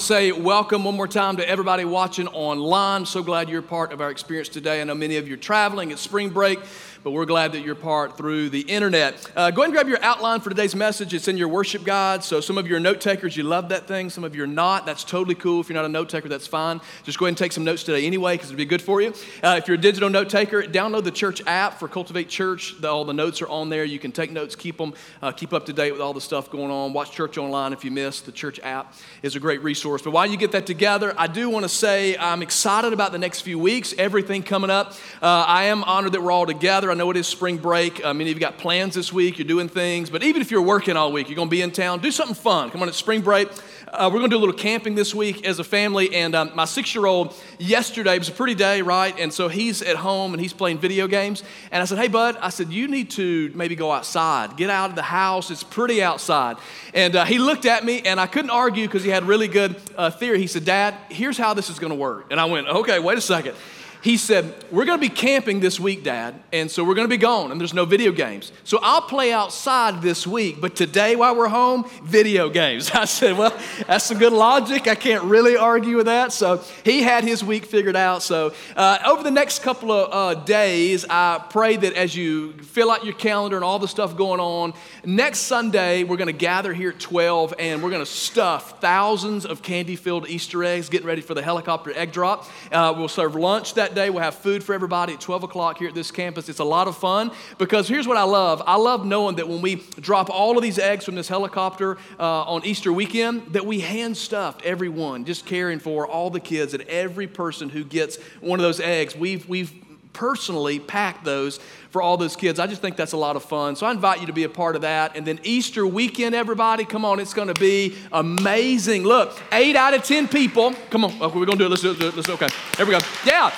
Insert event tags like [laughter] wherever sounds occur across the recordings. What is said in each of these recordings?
to say welcome one more time to everybody watching online. So glad you're part of our experience today. I know many of you are traveling, it's spring break but we're glad that you're part through the internet. Uh, go ahead and grab your outline for today's message. It's in your worship guide. So some of you are note takers, you love that thing. Some of you are not. That's totally cool. If you're not a note taker, that's fine. Just go ahead and take some notes today anyway, because it'll be good for you. Uh, if you're a digital note taker, download the church app for Cultivate Church. The, all the notes are on there. You can take notes, keep them, uh, keep up to date with all the stuff going on. Watch church online if you miss. The church app is a great resource. But while you get that together, I do want to say I'm excited about the next few weeks, everything coming up. Uh, I am honored that we're all together. I know it is spring break break. Uh, many of you got plans this week, you're doing things, but even if you're working all week, you're going to be in town, do something fun. Come on, it's spring break. Uh, we're going to do a little camping this week as a family. And um, my six year old, yesterday, was a pretty day, right? And so he's at home and he's playing video games. And I said, Hey, bud, I said, you need to maybe go outside, get out of the house. It's pretty outside. And uh, he looked at me and I couldn't argue because he had really good uh, theory. He said, Dad, here's how this is going to work. And I went, Okay, wait a second he said, We're going to be camping this week, Dad, and so we're going to be gone, and there's no video games. So I'll play outside this week, but today while we're home, video games. [laughs] I said, Well, that's some good logic. I can't really argue with that. So he had his week figured out. So uh, over the next couple of uh, days, I pray that as you fill out your calendar and all the stuff going on, next Sunday, we're going to gather here at 12 and we're going to stuff thousands of candy filled Easter eggs, getting ready for the helicopter egg drop. Uh, we'll serve lunch that that day. We'll have food for everybody at 12 o'clock here at this campus. It's a lot of fun because here's what I love I love knowing that when we drop all of these eggs from this helicopter uh, on Easter weekend, that we hand stuffed everyone, just caring for all the kids and every person who gets one of those eggs. We've, we've personally packed those for all those kids. I just think that's a lot of fun. So I invite you to be a part of that. And then Easter weekend, everybody, come on, it's going to be amazing. Look, eight out of 10 people, come on, okay, we're going to do it. Let's do it. Let's, do it. okay, here we go. Yeah.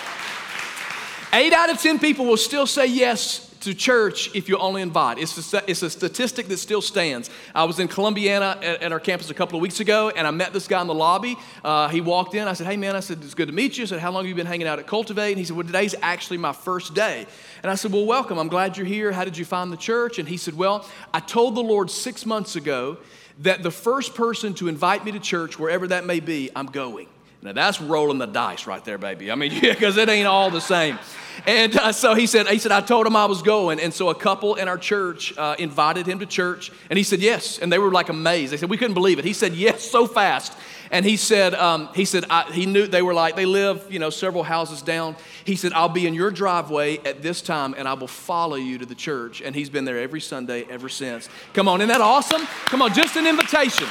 Eight out of 10 people will still say yes to church if you only invite. It's a, it's a statistic that still stands. I was in Columbiana at, at, our campus a couple of weeks ago, and I met this guy in the lobby. Uh, he walked in. I said, Hey, man, I said, it's good to meet you. I said, How long have you been hanging out at Cultivate? And he said, Well, today's actually my first day. And I said, Well, welcome. I'm glad you're here. How did you find the church? And he said, Well, I told the Lord six months ago that the first person to invite me to church, wherever that may be, I'm going. Now that's rolling the dice right there, baby. I mean, [laughs] because it ain't all the same. And uh, so he said, he said, I told him I was going. And so a couple in our church uh, invited him to church. And he said, yes. And they were like amazed. They said, we couldn't believe it. He said, yes, so fast. And he said, um, he said, I, he knew they were like, they live, you know, several houses down. He said, I'll be in your driveway at this time and I will follow you to the church. And he's been there every Sunday ever since. Come on, isn't that awesome? Come on, just an invitation.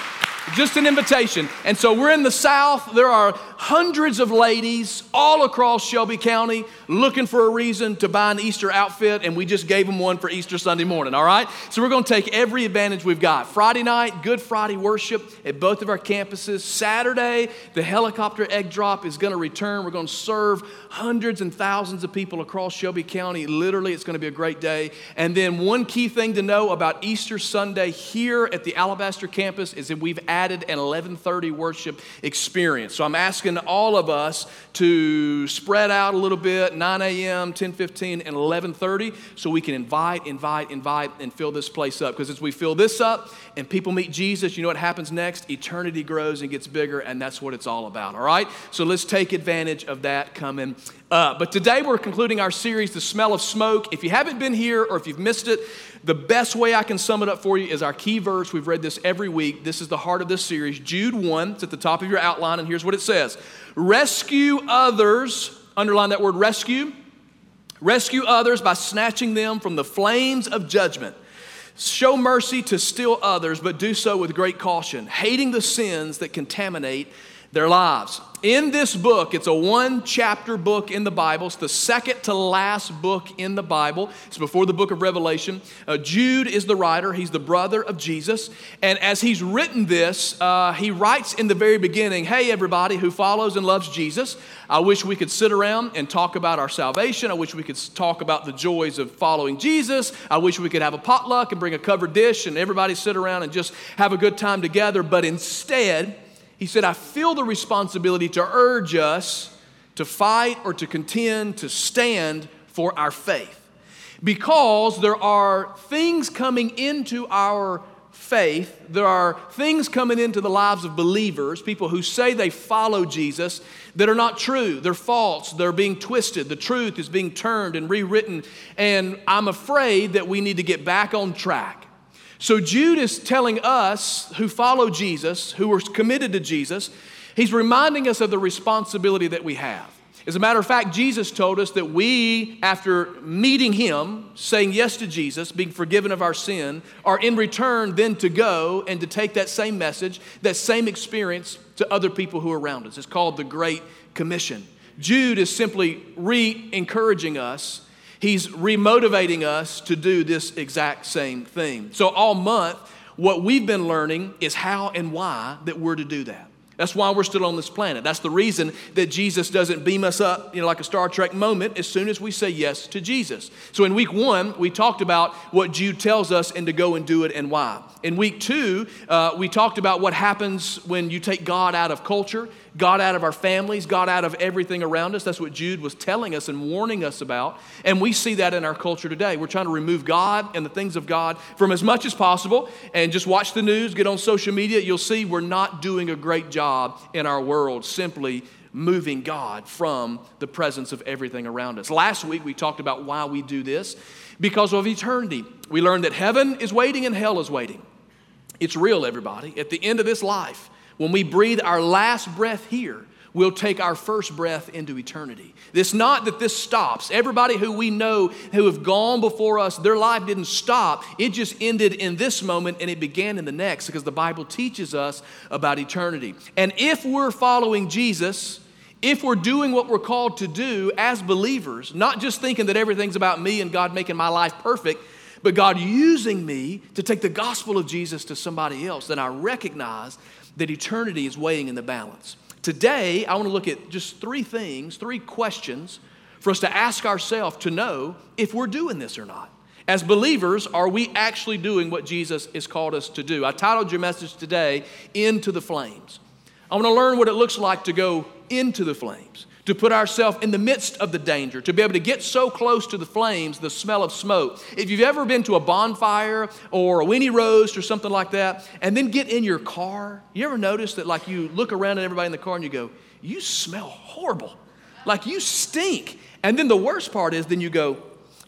Just an invitation. And so we're in the South. There are hundreds of ladies all across Shelby County looking for a reason to buy an Easter outfit, and we just gave them one for Easter Sunday morning, all right? So we're going to take every advantage we've got. Friday night, Good Friday worship at both of our campuses. Saturday, the helicopter egg drop is going to return. We're going to serve hundreds and thousands of people across Shelby County. Literally, it's going to be a great day. And then, one key thing to know about Easter Sunday here at the Alabaster campus is that we've added an 1130 worship experience. So I'm asking all of us to spread out a little bit 9 a.m 10 15 and 11.30 so we can invite invite invite and fill this place up. Because as we fill this up and people meet jesus you know what happens next? Eternity grows and gets bigger and that's what it's all about all right? So let's take advantage of that coming up but today we're concluding our series the smell of smoke if you haven't been here or if you've missed it the best way I can sum it up for you is our key verse. We've read this every week. This is the heart of this series. Jude 1, it's at the top of your outline, and here's what it says Rescue others, underline that word rescue. Rescue others by snatching them from the flames of judgment. Show mercy to still others, but do so with great caution, hating the sins that contaminate their lives in this book, it's a one chapter book in the Bible. It's the second to last book in the Bible. It's before the book of Revelation. Uh, Jude is the writer, he's the brother of Jesus. And as he's written this, uh, he writes in the very beginning Hey, everybody who follows and loves Jesus, I wish we could sit around and talk about our salvation. I wish we could talk about the joys of following Jesus. I wish we could have a potluck and bring a covered dish and everybody sit around and just have a good time together. But instead, he said, I feel the responsibility to urge us to fight or to contend, to stand for our faith. Because there are things coming into our faith, there are things coming into the lives of believers, people who say they follow Jesus, that are not true. They're false. They're being twisted. The truth is being turned and rewritten. And I'm afraid that we need to get back on track. So Jude is telling us who follow Jesus, who are committed to Jesus, he's reminding us of the responsibility that we have. As a matter of fact, Jesus told us that we, after meeting Him, saying yes to Jesus, being forgiven of our sin, are in return then to go and to take that same message, that same experience to other people who are around us. It's called the Great Commission. Jude is simply re encouraging us, he's remotivating us to do this exact same thing. So, all month, what we've been learning is how and why that we're to do that. That's why we're still on this planet. That's the reason that Jesus doesn't beam us up, you know, like a Star Trek moment as soon as we say yes to Jesus. So in week one, we talked about what Jude tells us and to go and do it and why. In week two, uh, we talked about what happens when you take God out of culture God out of our families, God out of everything around us. That's what Jude was telling us and warning us about. And we see that in our culture today. We're trying to remove God and the things of God from as much as possible. And just watch the news, get on social media. You'll see we're not doing a great job in our world simply moving God from the presence of everything around us. Last week, we talked about why we do this because of eternity. We learned that heaven is waiting and hell is waiting. It's real, everybody. At the end of this life, when we breathe our last breath here, we'll take our first breath into eternity. It's not that this stops. Everybody who we know who have gone before us, their life didn't stop. It just ended in this moment and it began in the next because the Bible teaches us about eternity. And if we're following Jesus, if we're doing what we're called to do as believers, not just thinking that everything's about me and God making my life perfect, but God using me to take the gospel of Jesus to somebody else, then I recognize that eternity is weighing in the balance. Today, I want to look at just three things, three questions for us to ask ourselves to know if we're doing this or not. As believers, are we actually doing what Jesus has called us to do? I titled your message today, Into the Flames. I want to learn what it looks like to go into the flames to put ourselves in the midst of the danger, to be able to get so close to the flames, the smell of smoke. If you've ever been to a bonfire or a weenie roast or something like that, and then get in your car, you ever notice that like you look around at everybody in the car and you go, you smell horrible. Like you stink. And then the worst part is then you go,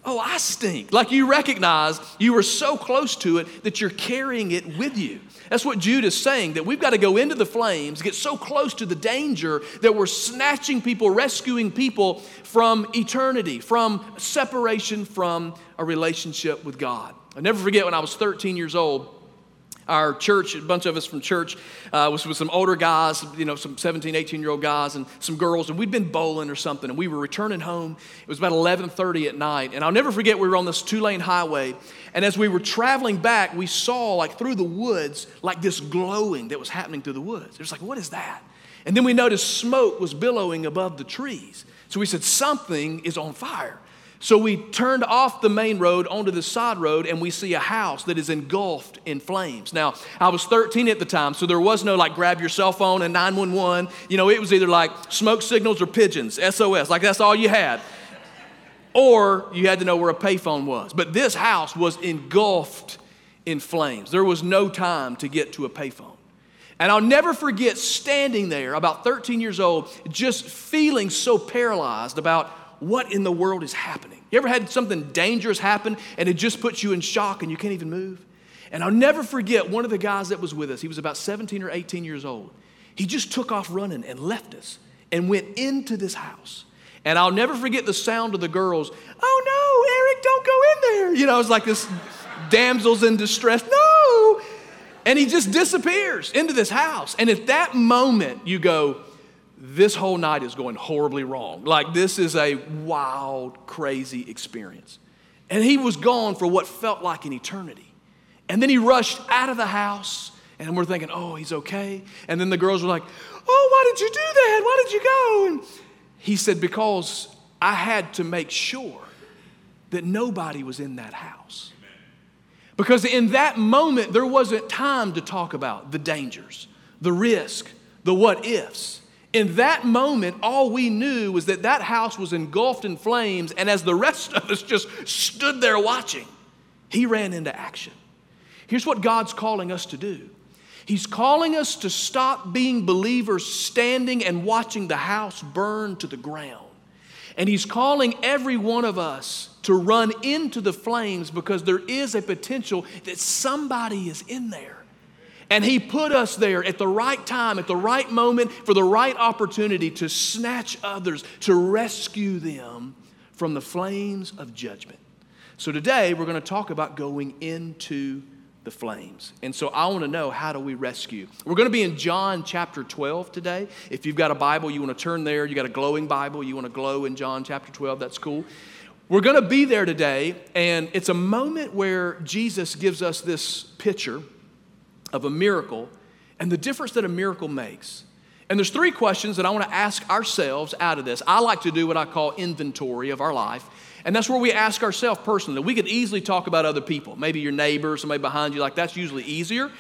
oh, I stink. Like you recognize you were so close to it that you're carrying it with you. That's what Jude is saying, that we've got to go into the flames, get so close to the danger that we're snatching people, rescuing people from eternity, from separation from a relationship with God. i never forget when I was 13 years old our church, a bunch of us from church, uh, was with some older guys, you know, some 17, 18 year old guys and some girls, and we'd been bowling or something, and we were returning home. It was about 11:30 at night, and I'll never forget we were on this two lane highway, and as we were traveling back, we saw like through the woods like this glowing that was happening through the woods. It was like, what is that? And then we noticed smoke was billowing above the trees. So we said, something is on fire. So we turned off the main road onto the side road, and we see a house that is engulfed in flames. Now, I was 13 at the time, so there was no like grab your cell phone and 911. You know, it was either like smoke signals or pigeons, SOS, like that's all you had. Or you had to know where a payphone was. But this house was engulfed in flames. There was no time to get to a payphone. And I'll never forget standing there, about 13 years old, just feeling so paralyzed about what in the world is happening? You ever had something dangerous happen and it just puts you in shock and you can't even move? And I'll never forget one of the guys that was with us. He was about 17 or 18 years old. He just took off running and left us and went into this house. And I'll never forget the sound of the girls, oh no, Eric, don't go in there. You know, it's like this damsels in distress, no. And he just disappears into this house. And at that moment, you go, this whole night is going horribly wrong. Like, this is a wild, crazy experience. And he was gone for what felt like an eternity. And then he rushed out of the house, and we're thinking, oh, he's okay. And then the girls were like, oh, why did you do that? Why did you go? And he said, because I had to make sure that nobody was in that house. Because in that moment, there wasn't time to talk about the dangers, the risk, the what ifs. In that moment, all we knew was that that house was engulfed in flames, and as the rest of us just stood there watching, he ran into action. Here's what God's calling us to do He's calling us to stop being believers standing and watching the house burn to the ground. And He's calling every one of us to run into the flames because there is a potential that somebody is in there. And He put us there at the right time, at the right moment, for the right opportunity to snatch others, to rescue them from the flames of judgment. So today we're going to talk about going into the flames. And so I want to know how do we rescue? We're going to be in John chapter 12 today. If you've got a Bible, you want to turn there. You got a glowing Bible, you want to glow in John chapter 12, that's cool. We're going to be there today, and it's a moment where Jesus gives us this picture of a miracle and the difference that a miracle makes. And there's three questions that I want to ask ourselves out of this. I like to do what I call inventory of our life. And that's where we ask ourselves personally. We could easily talk about other people, maybe your neighbor, somebody behind you, like that's usually easier.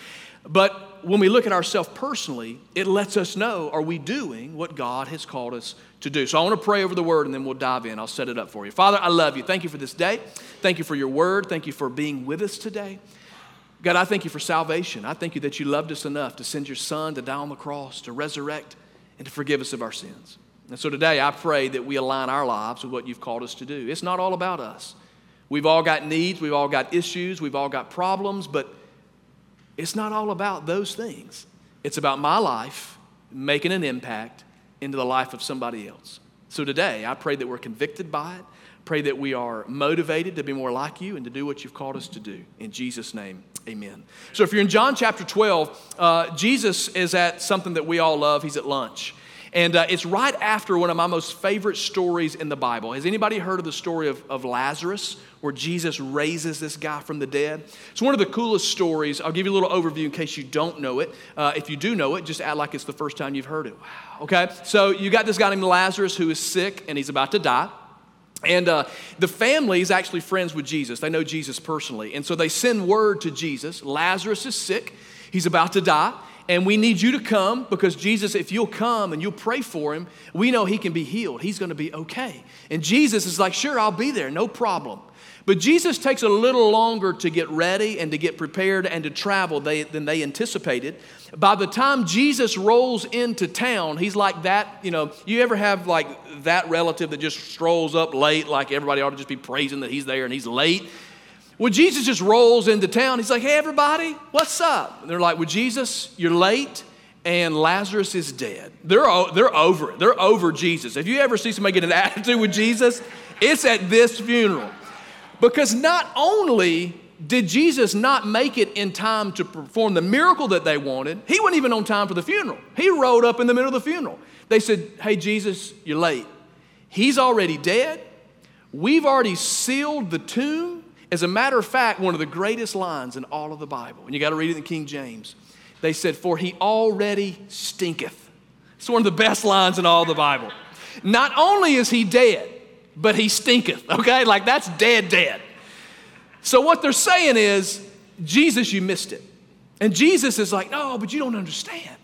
But when we look at ourselves personally, it lets us know are we doing what God has called us to do? So I want to pray over the word and then we'll dive in. I'll set it up for you. Father, I love you. Thank you for this day. Thank you for your word. Thank you for being with us today. God, I thank you for salvation. I thank you that you loved us enough to send your son to die on the cross, to resurrect, and to forgive us of our sins. And so today I pray that we align our lives with what you've called us to do. It's not all about us. We've all got needs, we've all got issues, we've all got problems, but it's not all about those things. It's about my life making an impact into the life of somebody else. So today I pray that we're convicted by it. Pray that we are motivated to be more like you and to do what you've called us to do. In Jesus' name, amen. So, if you're in John chapter 12, uh, Jesus is at something that we all love. He's at lunch. And uh, it's right after one of my most favorite stories in the Bible. Has anybody heard of the story of, of Lazarus, where Jesus raises this guy from the dead? It's one of the coolest stories. I'll give you a little overview in case you don't know it. Uh, if you do know it, just act like it's the first time you've heard it. Wow. Okay? So you got this guy named Lazarus who is sick and he's about to die. And uh, the family is actually friends with Jesus. They know Jesus personally. And so they send word to Jesus Lazarus is sick, he's about to die. And we need you to come because Jesus, if you'll come and you'll pray for him, we know he can be healed. He's going to be okay. And Jesus is like, Sure, I'll be there, no problem. But Jesus takes a little longer to get ready and to get prepared and to travel than they anticipated. By the time Jesus rolls into town, he's like that. You know, you ever have like that relative that just strolls up late, like everybody ought to just be praising that he's there and he's late? Well, Jesus just rolls into town. He's like, hey, everybody, what's up? And they're like, well, Jesus, you're late and Lazarus is dead. They're, they're over it. They're over Jesus. If you ever see somebody get an [laughs] attitude with Jesus, it's at this funeral. Because not only did Jesus not make it in time to perform the miracle that they wanted, he wasn't even on time for the funeral. He rode up in the middle of the funeral. They said, Hey, Jesus, you're late. He's already dead. We've already sealed the tomb. As a matter of fact, one of the greatest lines in all of the Bible, and you got to read it in King James, they said, For he already stinketh. It's one of the best lines in all the Bible. Not only is he dead, but he stinketh, okay? Like that's dead, dead. So what they're saying is, Jesus, you missed it. And Jesus is like, no, but you don't understand.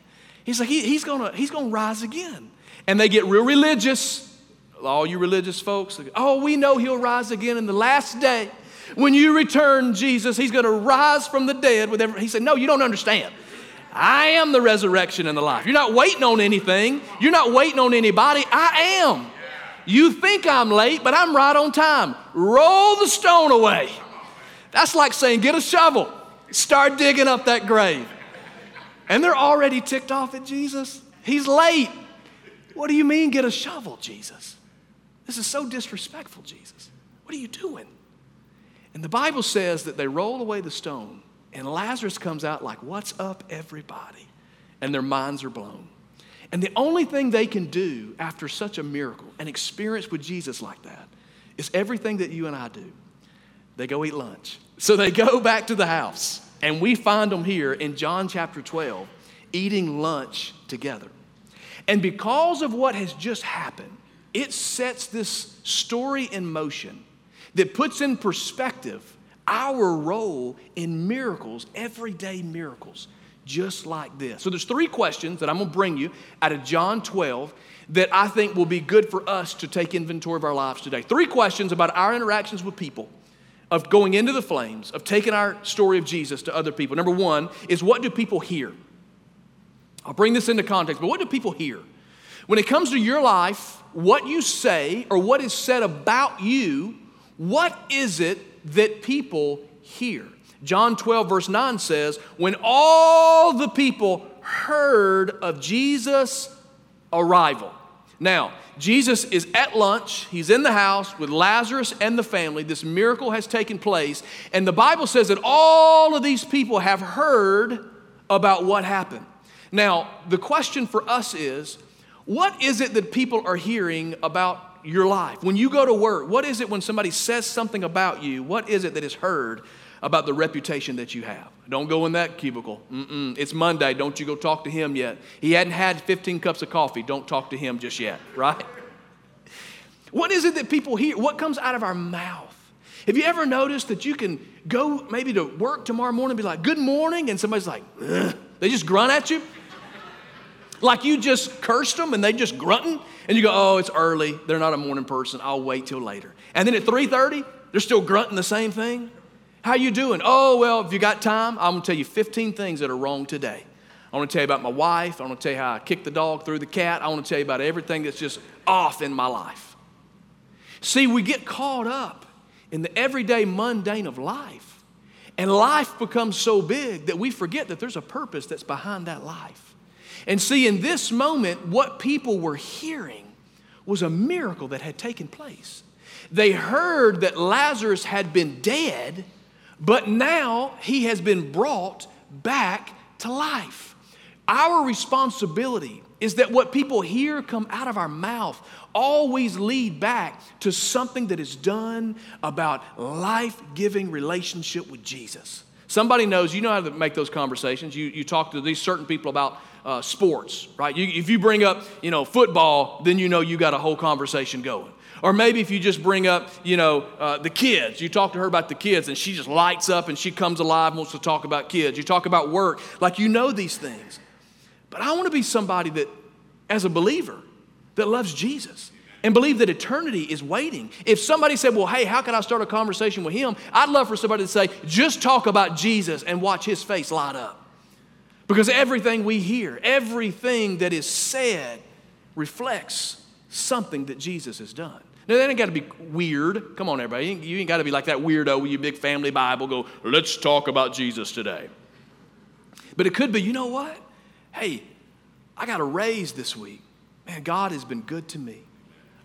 He's like, he, he's gonna, he's gonna rise again. And they get real religious. All you religious folks, oh, we know he'll rise again in the last day. When you return, Jesus, he's gonna rise from the dead with every. He said, No, you don't understand. I am the resurrection and the life. You're not waiting on anything. You're not waiting on anybody. I am. You think I'm late, but I'm right on time. Roll the stone away. That's like saying, get a shovel, start digging up that grave. And they're already ticked off at Jesus. He's late. What do you mean, get a shovel, Jesus? This is so disrespectful, Jesus. What are you doing? And the Bible says that they roll away the stone, and Lazarus comes out like, What's up, everybody? And their minds are blown. And the only thing they can do after such a miracle, an experience with Jesus like that, is everything that you and I do they go eat lunch. [laughs] So they go back to the house, and we find them here in John chapter 12 eating lunch together. And because of what has just happened, it sets this story in motion that puts in perspective our role in miracles, everyday miracles, just like this. So there's three questions that I'm going to bring you out of John 12 that I think will be good for us to take inventory of our lives today. Three questions about our interactions with people of going into the flames, of taking our story of Jesus to other people. Number one is what do people hear? I'll bring this into context, but what do people hear? When it comes to your life, what you say or what is said about you, what is it that people hear? John 12, verse 9 says, When all the people heard of Jesus' arrival. Now, Jesus is at lunch. He's in the house with Lazarus and the family. This miracle has taken place. And the Bible says that all of these people have heard about what happened. Now, the question for us is what is it that people are hearing about your life? When you go to work, what is it when somebody says something about you? What is it that is heard about the reputation that you have? Don't go in that cubicle. Mm-mm. It's Monday. Don't you go talk to him yet. He hadn't had 15 cups of coffee. Don't talk to him just yet, [laughs] right? What is it that people hear? What comes out of our mouth? Have you ever noticed that you can go maybe to work tomorrow morning and be like, good morning, and somebody's like, Ugh. they just grunt at you? Like you just cursed them and they just grunting, and you go, oh, it's early. They're not a morning person. I'll wait till later. And then at 3:30, they're still grunting the same thing. How you doing? Oh, well, if you got time, I'm going to tell you 15 things that are wrong today. I want to tell you about my wife. I want to tell you how I kicked the dog through the cat. I want to tell you about everything that's just off in my life. See, we get caught up in the everyday mundane of life. And life becomes so big that we forget that there's a purpose that's behind that life. And see, in this moment, what people were hearing was a miracle that had taken place. They heard that Lazarus had been dead but now he has been brought back to life. Our responsibility is that what people hear come out of our mouth always lead back to something that is done about life giving relationship with Jesus. Somebody knows, you know how to make those conversations. You, you talk to these certain people about uh, sports, right? You, if you bring up, you know, football, then you know you got a whole conversation going. Or maybe if you just bring up, you know, uh, the kids, you talk to her about the kids and she just lights up and she comes alive and wants to talk about kids. You talk about work, like you know these things. But I want to be somebody that, as a believer, that loves Jesus and believe that eternity is waiting. If somebody said, Well, hey, how can I start a conversation with him? I'd love for somebody to say, Just talk about Jesus and watch his face light up. Because everything we hear, everything that is said, reflects something that Jesus has done. Now, that ain't got to be weird. Come on, everybody. You ain't, got to be like that weirdo with your big family Bible. Go, let's talk about Jesus today. But it could be, you know what? Hey, I got a raise this week. Man, God has been good to me.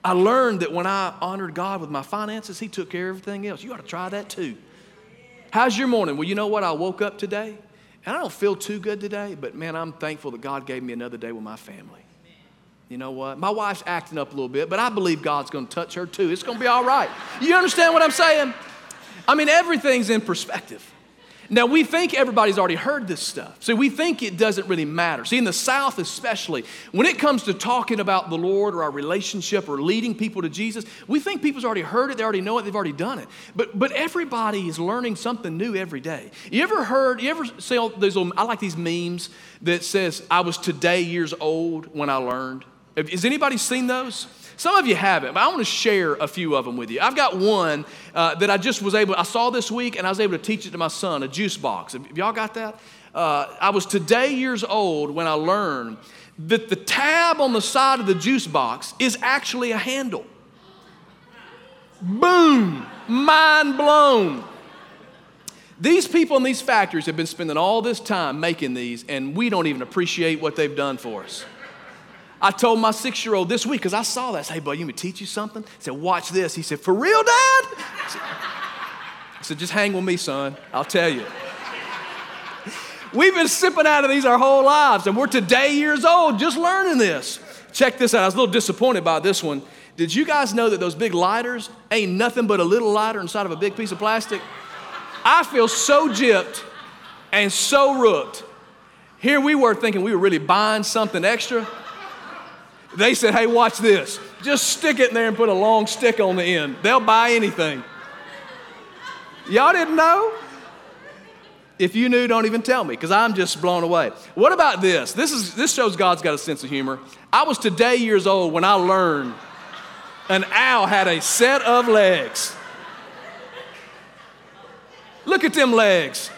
I learned that when I honored God with my finances, He took care of everything else. You ought to try that too. How's your morning? Well, you know what? I woke up today and I don't feel too good today, but man, I'm thankful that God gave me another day with my family you know what? My wife's acting up a little bit, but I believe God's going to touch her too. It's going to be all right. You understand what I'm saying? I mean, everything's in perspective. Now, we think everybody's already heard this stuff. See, we think it doesn't really matter. See, in the South especially, when it comes to talking about the Lord or our relationship or leading people to Jesus, we think people's already heard it, they already know it, they've already done it. But, but everybody is learning something new every day. You ever heard, you ever see all those I like these memes that says, I was today years old when I learned. Has anybody seen those? Some of you haven't, but I want to share a few of them with you. I've got one uh, that I just was able, I saw this week and I was able to teach it to my son, a juice box. Have y'all got that? Uh, I was today years old when I learned that the tab on the side of the juice box is actually a handle. Boom! Mind blown. These people in these factories have been spending all this time making these, and we don't even appreciate what they've done for us. I told my six year old this week, because I saw that. I said, hey, buddy, you want me teach you something? I said, watch this. He said, for real, Dad? I said, I said just hang with me, son. I'll tell you. We've been sipping out of these our whole lives, and we're today years old just learning this. Check this out. I was a little disappointed by this one. Did you guys know that those big lighters ain't nothing but a little lighter inside of a big piece of plastic? I feel so gypped and so rooked. Here we were thinking we were really buying something extra. They said, hey, watch this. Just stick it in there and put a long stick on the end. They'll buy anything. Y'all didn't know? If you knew, don't even tell me because I'm just blown away. What about this? This, is, this shows God's got a sense of humor. I was today years old when I learned an owl had a set of legs. Look at them legs.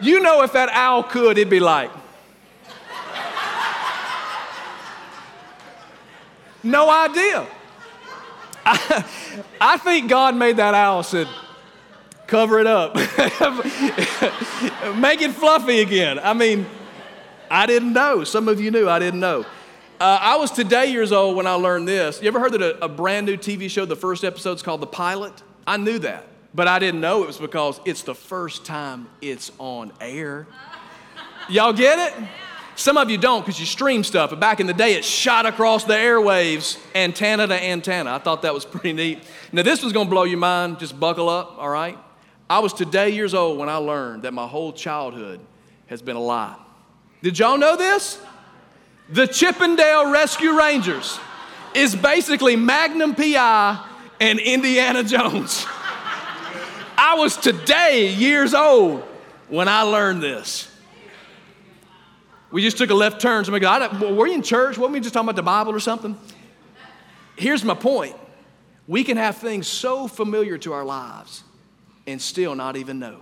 You know, if that owl could, it'd be like, no idea. I, I think God made that owl said, cover it up, [laughs] make it fluffy again. I mean, I didn't know. Some of you knew, I didn't know. Uh, I was today years old when I learned this. You ever heard that a, a brand new TV show, the first episode is called The Pilot? I knew that, but I didn't know it was because it's the first time it's on air. Y'all get it? Some of you don't because you stream stuff, but back in the day it shot across the airwaves, antenna to antenna. I thought that was pretty neat. Now, this was gonna blow your mind. Just buckle up, all right? I was today years old when I learned that my whole childhood has been a lie. Did y'all know this? The Chip 'n Dale Rescue Rangers is basically Magnum PI and Indiana Jones. [laughs] I was today years old when I learned this. We just took a left turn. Somebody go, were you in church? Weren't we just talking about the Bible or something? Here's my point. We can have things so familiar to our lives and still not even know.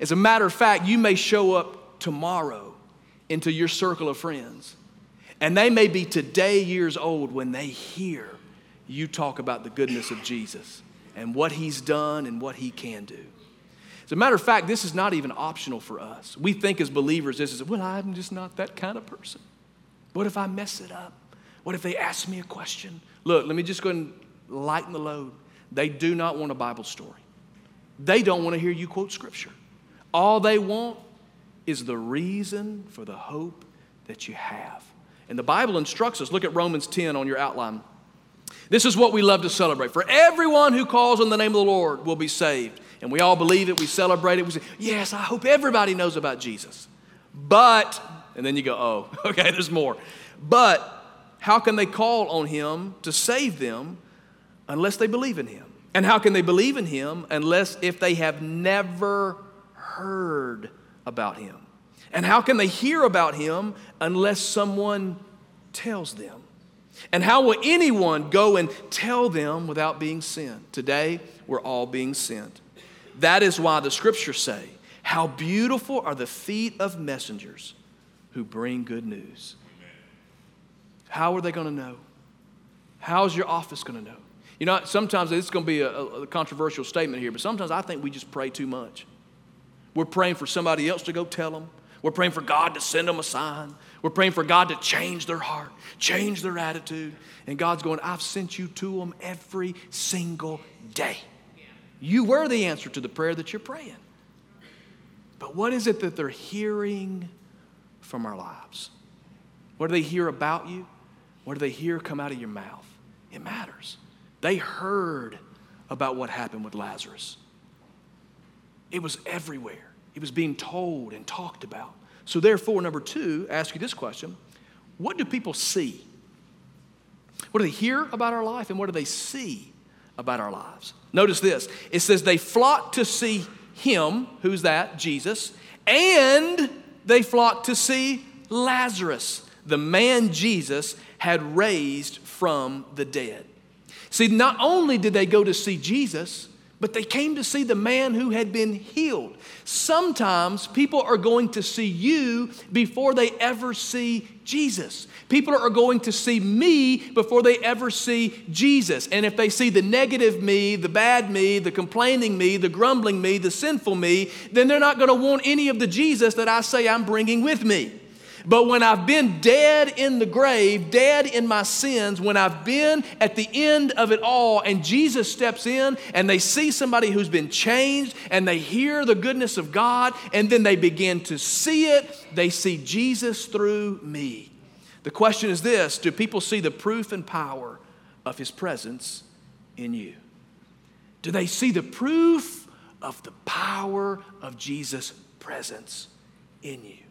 As a matter of fact, you may show up tomorrow into your circle of friends. And they may be today years old when they hear you talk about the goodness of Jesus and what he's done and what he can do. As a matter of fact, this is not even optional for us. We think as believers, this is, well, I'm just not that kind of person. What if I mess it up? What if they ask me a question? Look, let me just go and lighten the load. They do not want a Bible story. They don't want to hear you quote scripture. All they want is the reason for the hope that you have. And the Bible instructs us. Look at Romans 10 on your outline. This is what we love to celebrate. For everyone who calls on the name of the Lord will be saved. And we all believe it, we celebrate it. We say, Yes, I hope everybody knows about Jesus. But, and then you go, Oh, [laughs] okay, there's more. But how can they call on him to save them unless they believe in him? And how can they believe in him unless if they have never heard about him? And how can they hear about him unless someone tells them? And how will anyone go and tell them without being sent? Today, we're all being sent. That is why the scriptures say, How beautiful are the feet of messengers who bring good news. How are they going to know? How's your office going to know? You know, sometimes it's going to be a, a, controversial statement here, but sometimes I think we just pray too much. We're praying for somebody else to go tell them. We're praying for God to send them a sign. We're praying for God to change their heart, change their attitude. And God's going, I've sent you to them every single day. You were the answer to the prayer that you're praying. But what is it that they're hearing from our lives? What do they hear about you? What do they hear come out of your mouth? It matters. They heard about what happened with Lazarus. It was everywhere. It was being told and talked about. So, therefore, number two, ask you this question What do people see? What do they hear about our life and what do they see about our lives? Notice this it says they flocked to see him, who's that? Jesus, and they flocked to see Lazarus, the man Jesus had raised from the dead. See, not only did they go to see Jesus, but they came to see the man who had been healed. Sometimes people are going to see you before they ever see Jesus. People are going to see me before they ever see Jesus. And if they see the negative me, the bad me, the complaining me, the grumbling me, the sinful me, then they're not going to want any of the Jesus that I say I'm bringing with me. But when I've been dead in the grave, dead in my sins, when I've been at the end of it all, and Jesus steps in and they see somebody who's been changed and they hear the goodness of God and then they begin to see it, they see Jesus through me. The question is this Do people see the proof and power of his presence in you? Do they see the proof of the power of Jesus' presence in you?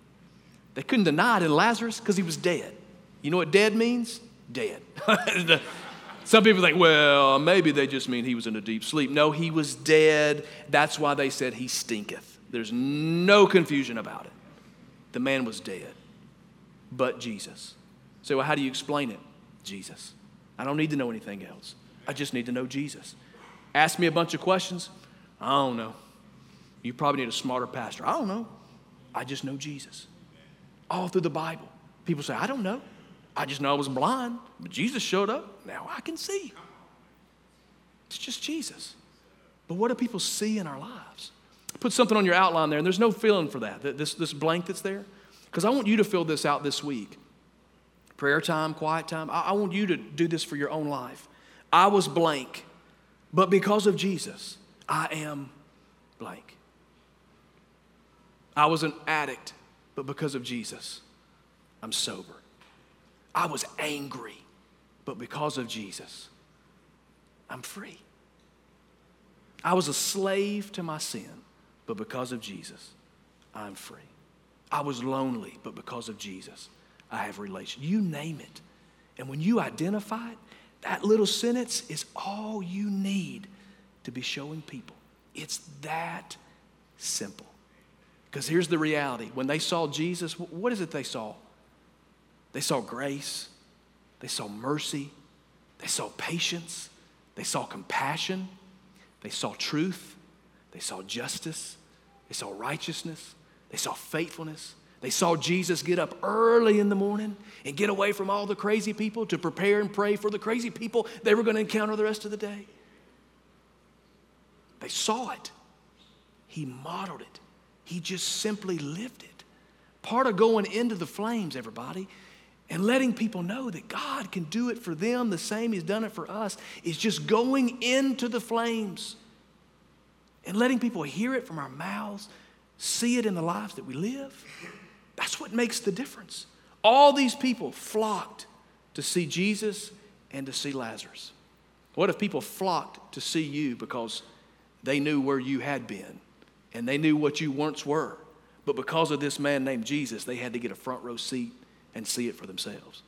They couldn't deny it in Lazarus because he was dead. You know what dead means? Dead. [laughs] Some people think, well, maybe they just mean he was in a deep sleep. No, he was dead. That's why they said he stinketh. There's no confusion about it. The man was dead, but Jesus. So, well, how do you explain it? Jesus. I don't need to know anything else. I just need to know Jesus. Ask me a bunch of questions. I don't know. You probably need a smarter pastor. I don't know. I just know Jesus. All through the Bible, people say, I don't know. I just know I was blind, but Jesus showed up. Now I can see. It's just Jesus. But what do people see in our lives? Put something on your outline there, and there's no feeling for that, this, this blank that's there. Because I want you to fill this out this week. Prayer time, quiet time. I, I want you to do this for your own life. I was blank, but because of Jesus, I am blank. I was an addict, but because of Jesus, I'm sober. I was angry, but because of Jesus, I'm free. I was a slave to my sin, but because of Jesus, I'm free. I was lonely, but because of Jesus, I have relation. You name it. And when you identify it, that little sentence is all you need to be showing people. It's that simple. Because here's the reality when they saw Jesus, what is it they saw? They saw grace, they saw mercy, they saw patience, they saw compassion, they saw truth, they saw justice, they saw righteousness, they saw faithfulness. They saw Jesus get up early in the morning and get away from all the crazy people to prepare and pray for the crazy people they were going to encounter the rest of the day. They saw it. He modeled it. He just simply lived it. Part of going into the flames, everybody, and letting people know that God can do it for them the same He's done it for us is just going into the flames and letting people hear it from our mouths, see it in the lives that we live. That's what makes the difference. All these people flocked to see Jesus and to see Lazarus. What if people flocked to see you because they knew where you had been and they knew what you once were. But because of this man named Jesus, they had to get a front row seat and see it for themselves.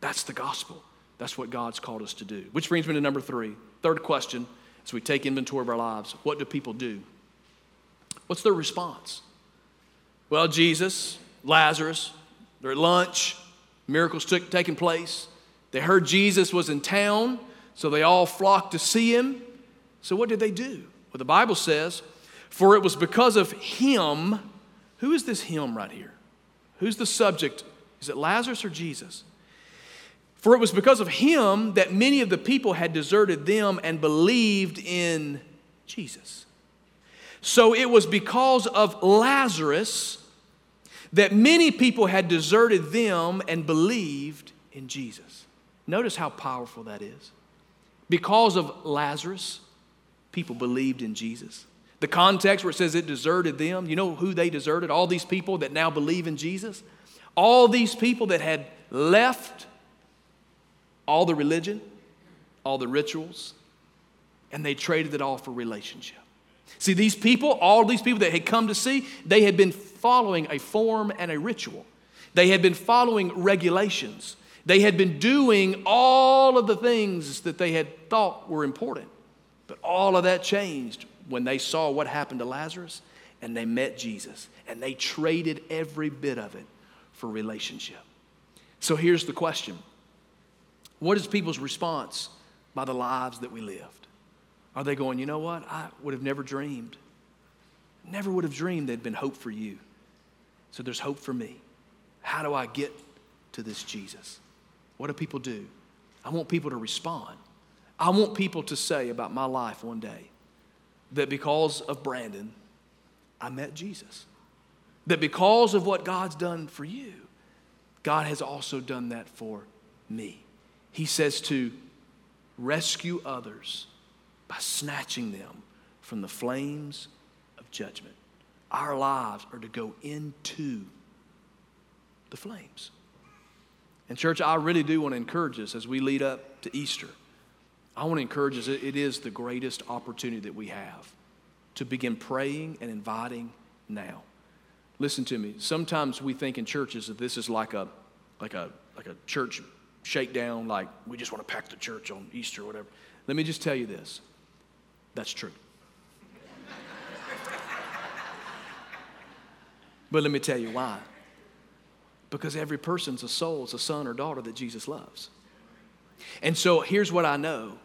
That's the gospel. That's what God's called us to do. Which brings me to number three. Third question as we take inventory of our lives what do people do? What's their response? Well, Jesus, Lazarus, they're at lunch, miracles took, taking place. They heard Jesus was in town, so they all flocked to see him. So, what did they do? Well, the Bible says for it was because of him. Who is this him right here? Who's the subject? Is it Lazarus or Jesus? For it was because of him that many of the people had deserted them and believed in Jesus. So it was because of Lazarus that many people had deserted them and believed in Jesus. Notice how powerful that is. Because of Lazarus, people believed in Jesus. The context where it says it deserted them, you know who they deserted? All these people that now believe in Jesus. All these people that had left all the religion, all the rituals, and they traded it all for relationship. See, these people, all these people that had come to see, they had been following a form and a ritual. They had been following regulations. They had been doing all of the things that they had thought were important. But all of that changed when they saw what happened to Lazarus and they met Jesus and they traded every bit of it for relationship. So here's the question What is people's response by the lives that we lived? Are they going, you know what? I would have never dreamed, never would have dreamed there'd been hope for you. So there's hope for me. How do I get to this Jesus? What do people do? I want people to respond. I want people to say about my life one day, that because of Brandon, I met Jesus. That because of what God's done for you, God has also done that for me. He says to rescue others by snatching them from the flames of judgment. Our lives are to go into the flames. And, church, I really do want to encourage us as we lead up to Easter. I want to encourage us, it is the greatest opportunity that we have to begin praying and inviting now. Listen to me. Sometimes we think in churches that this is like a, like a, like a church shakedown, like we just want to pack the church on Easter or whatever. Let me just tell you this that's true. [laughs] but let me tell you why. Because every person's a soul, is a son or daughter that Jesus loves. And so here's what I know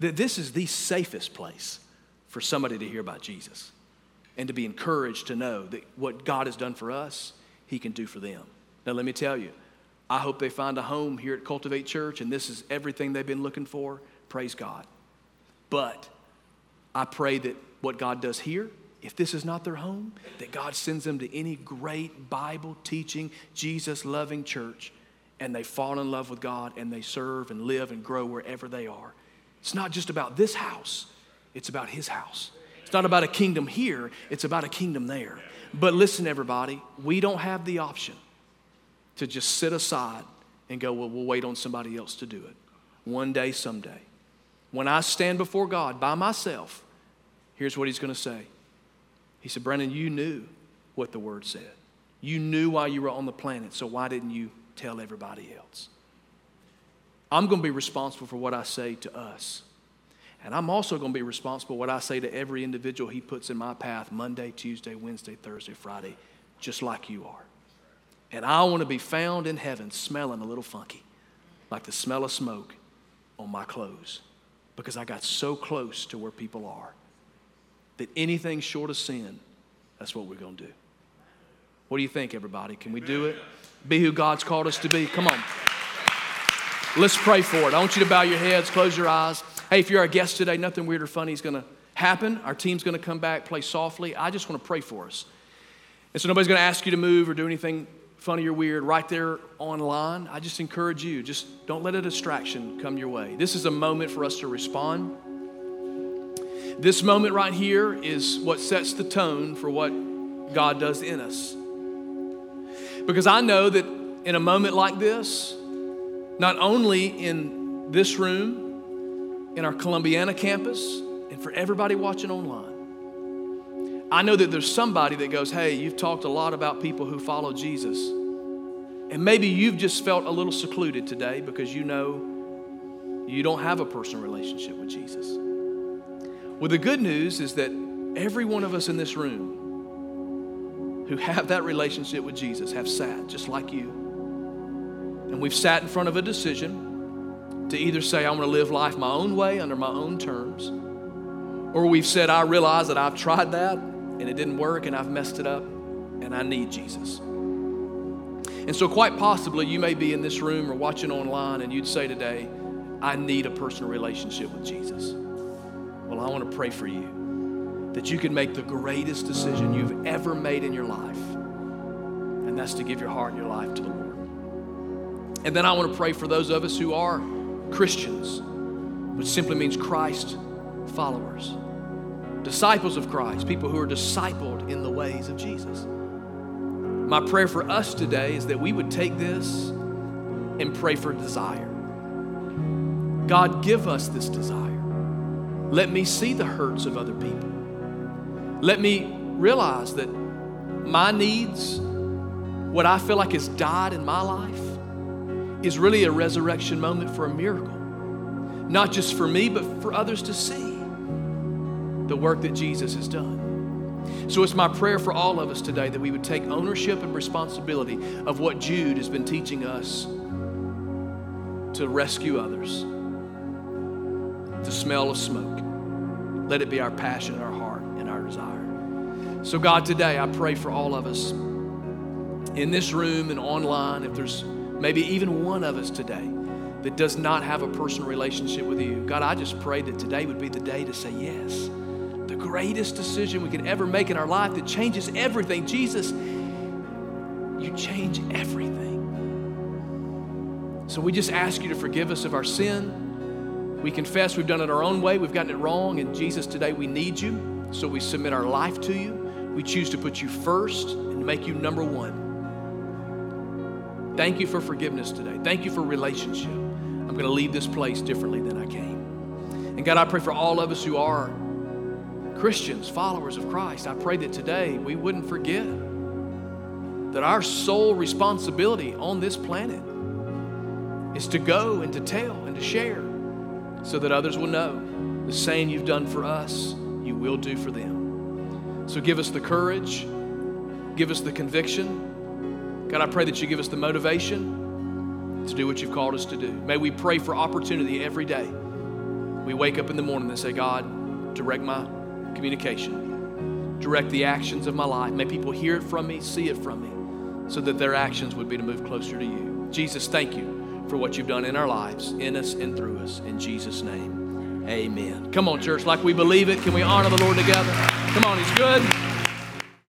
that this is the safest place for somebody to hear about Jesus and to be encouraged to know that what God has done for us, He can do for them. Now, let me tell you, I hope they find a home here at Cultivate Church and this is everything they've been looking for. Praise God. But I pray that what God does here, if this is not their home, that God sends them to any great Bible teaching, Jesus loving church and they fall in love with God and they serve and live and grow wherever they are. It's not just about this house, it's about His house. It's not about a kingdom here, it's about a kingdom there. But listen, everybody, we don't have the option to just sit aside and go, well, we'll wait on somebody else to do it. One day, someday. When I stand before God by myself, here's what He's going to say. He said, Brandon, you knew what the Word said. You knew why you were on the planet, so why didn't you tell everybody else? I'm going to be responsible for what I say to us. And I'm also going to be responsible for what I say to every individual he puts in my path Monday, Tuesday, Wednesday, Thursday, Friday, just like you are. And I want to be found in heaven smelling a little funky, like the smell of smoke on my clothes, because I got so close to where people are that anything short of sin, that's what we're going to do. What do you think, everybody? Can we do it? Be who God's called us to be. Come on. Let's pray for it. I want you to bow your heads, close your eyes. Hey, if you're our guest today, nothing weird or funny is going to happen. Our team's going to come back, play softly. I just want to pray for us. And so nobody's going to ask you to move or do anything funny or weird right there online. I just encourage you, just don't let a distraction come your way. This is a moment for us to respond. This moment right here is what sets the tone for what God does in us. Because I know that in a moment like this, not only in this room, in our Columbiana campus, and for everybody watching online. I know that there's somebody that goes, Hey, you've talked a lot about people who follow Jesus. And maybe you've just felt a little secluded today because you know you don't have a personal relationship with Jesus. Well, the good news is that every one of us in this room who have that relationship with Jesus have sat just like you and we've sat in front of a decision to either say, I want to live life my own way under my own terms, or we've said, I realize that I've tried that and it didn't work and I've messed it up and I need Jesus. And so, quite possibly, you may be in this room or watching online and you'd say today, I need a personal relationship with Jesus. Well, I want to pray for you that you can make the greatest decision you've ever made in your life, and that's to give your heart and your life to the Lord. And then I want to pray for those of us who are Christians, which simply means Christ followers, disciples of Christ, people who are discipled in the ways of Jesus. My prayer for us today is that we would take this and pray for desire. God, give us this desire. Let me see the hurts of other people. Let me realize that my needs, what I feel like has died in my life, is really a resurrection moment for a miracle. Not just for me, but for others to see the work that Jesus has done. So it's my prayer for all of us today that we would take ownership and responsibility of what Jude has been teaching us to rescue others, the smell of smoke. Let it be our passion, our heart, and our desire. So, God, today I pray for all of us in this room and online, if there's maybe even one of us today that does not have a personal relationship with you. God, I just pray that today would be the day to say yes. The greatest decision we could ever make in our life that changes everything. Jesus, you change everything. So we just ask you to forgive us of our sin. We confess we've done it our own way, we've gotten it wrong, and Jesus, today we need you. So we submit our life to you. We choose to put you first and make you number one. Thank you for forgiveness today. Thank you for relationship. I'm going to leave this place differently than I came. And God, I pray for all of us who are Christians, followers of Christ. I pray that today we wouldn't forget that our sole responsibility on this planet is to go and to tell and to share so that others will know the same you've done for us, you will do for them. So give us the courage, give us the conviction God, I pray that you give us the motivation to do what you've called us to do. May we pray for opportunity every day. We wake up in the morning and say, God, direct my communication. Direct the actions of my life. May people hear it from me, see it from me, so that their actions would be to move closer to you. Jesus, thank you for what you've done in our lives, in us and through us. In Jesus' name, amen. Come on, church, like we believe it. Can we honor the Lord together? Come on, He's good.